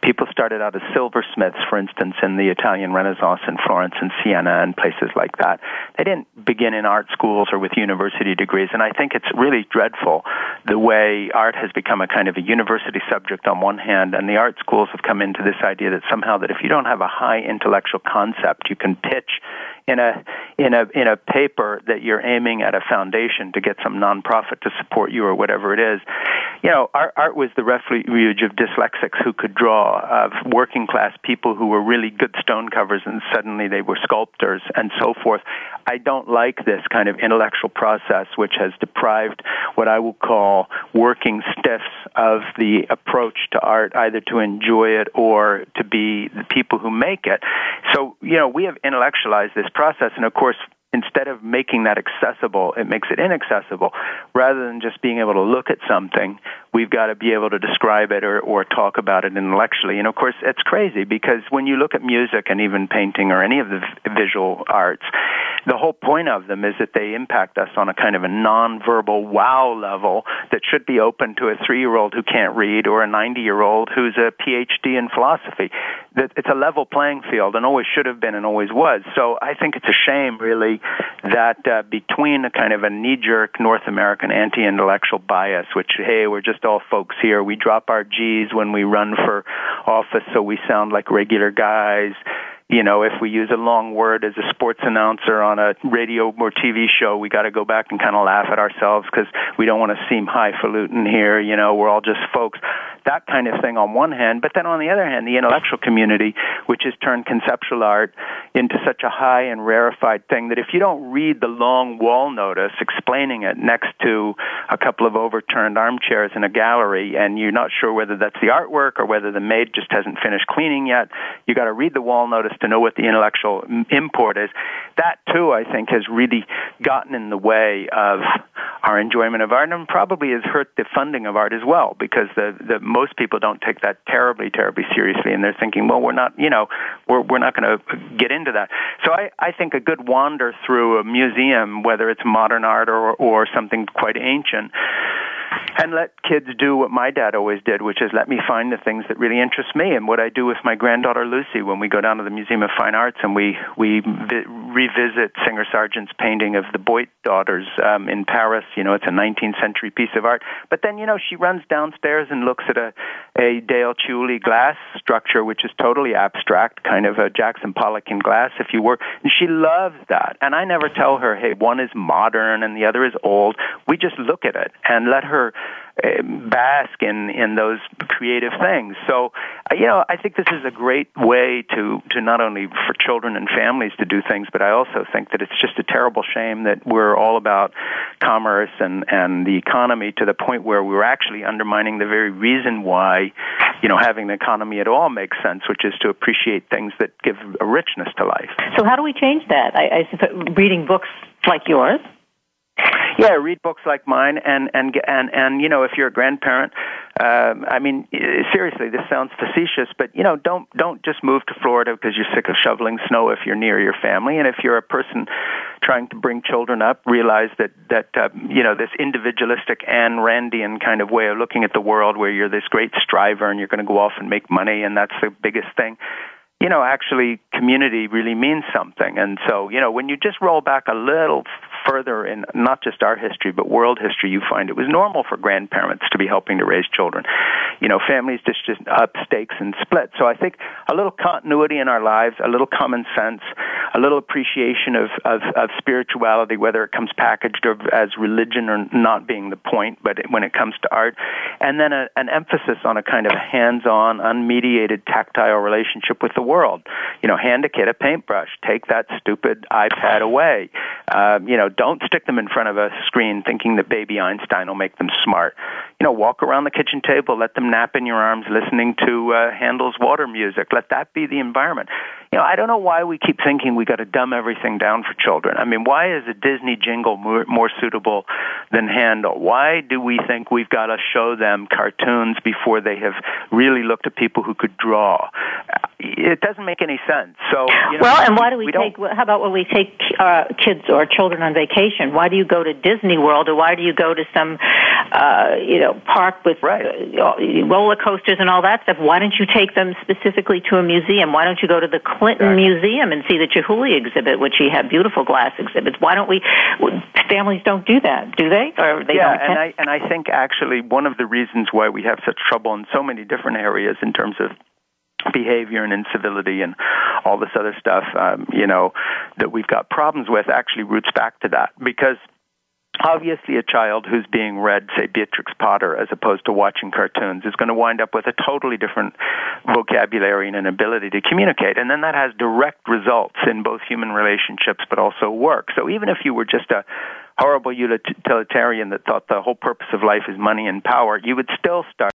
People started out as silversmiths, for instance, in the Italian Renaissance in Florence and Siena and places like that. They didn't begin in art schools or with university degrees, and I think it's really dreadful the way art has become a kind of a university subject on one hand, and the art schools have come into this idea that somehow that if you don't have a high intellectual concept, you can pitch in a in a in a paper that you're aiming at a foundation to get some nonprofit to support you or whatever it is. You know, art, art was the refuge of dyslexics who could draw, of working class people who were really good stone covers and suddenly they were sculptors and so forth. I don't like this kind of intellectual process which has deprived what I will call working stiffs of the approach to art, either to enjoy it or to be the people who make it. So, you know, we have intellectualized this process, and of course, instead of making that accessible, it makes it inaccessible. Rather than just being able to look at something, we've got to be able to describe it or, or talk about it intellectually. And of course, it's crazy because when you look at music and even painting or any of the visual arts, the whole point of them is that they impact us on a kind of a nonverbal wow level that should be open to a three-year-old who can't read or a 90-year-old who's a PhD in philosophy. It's a level playing field and always should have been and always was. So I think it's a shame, really, that uh, between a kind of a knee-jerk North American anti-intellectual bias, which hey, we're just all folks here, we drop our G's when we run for office, so we sound like regular guys you know, if we use a long word as a sports announcer on a radio or TV show, we got to go back and kind of laugh at ourselves because we don't want to seem highfalutin here. You know, we're all just folks. That kind of thing on one hand, but then on the other hand, the intellectual community, which has turned conceptual art into such a high and rarefied thing that if you don't read the long wall notice explaining it next to a couple of overturned armchairs in a gallery, and you're not sure whether that's the artwork or whether the maid just hasn't finished cleaning yet, you got to read the wall notice to know what the intellectual import is. That too, I think, has really gotten in the way of our enjoyment of art, and probably has hurt the funding of art as well, because the, the most people don't take that terribly, terribly seriously, and they're thinking, well, we're not, you know, we're we're not going to get into that. So I I think a good wander through a museum, whether it's modern art or or something quite ancient and let kids do what my dad always did, which is let me find the things that really interest me. And what I do with my granddaughter Lucy when we go down to the Museum of Fine Arts and we we vi- revisit Singer Sargent's painting of the Boit daughters um, in Paris. You know, it's a 19th century piece of art. But then you know she runs downstairs and looks at a a Dale Chihuly glass structure, which is totally abstract, kind of a Jackson Pollock in glass, if you were. And she loves that. And I never tell her, hey, one is modern and the other is old. We just look at it and let her uh, bask in in those creative things. So, uh, you know, I think this is a great way to to not only for children and families to do things, but I also think that it's just a terrible shame that we're all about commerce and and the economy to the point where we're actually undermining the very reason why, you know, having an economy at all makes sense, which is to appreciate things that give a richness to life. So, how do we change that? I, I reading books like yours. Yeah, read books like mine, and and and and you know, if you're a grandparent, um, I mean, seriously, this sounds facetious, but you know, don't don't just move to Florida because you're sick of shoveling snow if you're near your family, and if you're a person trying to bring children up, realize that that uh, you know this individualistic Ayn Randian kind of way of looking at the world, where you're this great striver and you're going to go off and make money, and that's the biggest thing you know, actually community really means something. And so, you know, when you just roll back a little further in not just our history but world history, you find it was normal for grandparents to be helping to raise children. You know, families just just up stakes and split. So I think a little continuity in our lives, a little common sense, a little appreciation of, of, of spirituality, whether it comes packaged as religion or not being the point, but when it comes to art, and then a, an emphasis on a kind of hands-on, unmediated, tactile relationship with the world. You know, hand a kid a paintbrush, take that stupid iPad away. Uh, you know, don't stick them in front of a screen thinking that baby Einstein will make them smart. You know, walk around the kitchen table, let them nap in your arms, listening to uh, Handel's water music. Let that be the environment you know, I don't know why we keep thinking we got to dumb everything down for children. I mean, why is a Disney jingle more, more suitable than Handel? Why do we think we've got to show them cartoons before they have really looked at people who could draw? It doesn't make any sense. So, you know, well, and why do we, we take? How about when we take uh, kids or children on vacation? Why do you go to Disney World, or why do you go to some, uh, you know, park with right. uh, roller coasters and all that stuff? Why don't you take them specifically to a museum? Why don't you go to the Clinton exactly. Museum and see the Chihuly exhibit, which he had beautiful glass exhibits. Why don't we? Families don't do that, do they? Or they yeah, don't and I and I think actually one of the reasons why we have such trouble in so many different areas in terms of behavior and incivility and all this other stuff, um, you know, that we've got problems with actually roots back to that because obviously a child who's being read, say, Beatrix Potter, as opposed to watching cartoons, is going to wind up with a totally different vocabulary and an ability to communicate. And then that has direct results in both human relationships but also work. So even if you were just a horrible utilitarian that thought the whole purpose of life is money and power, you would still start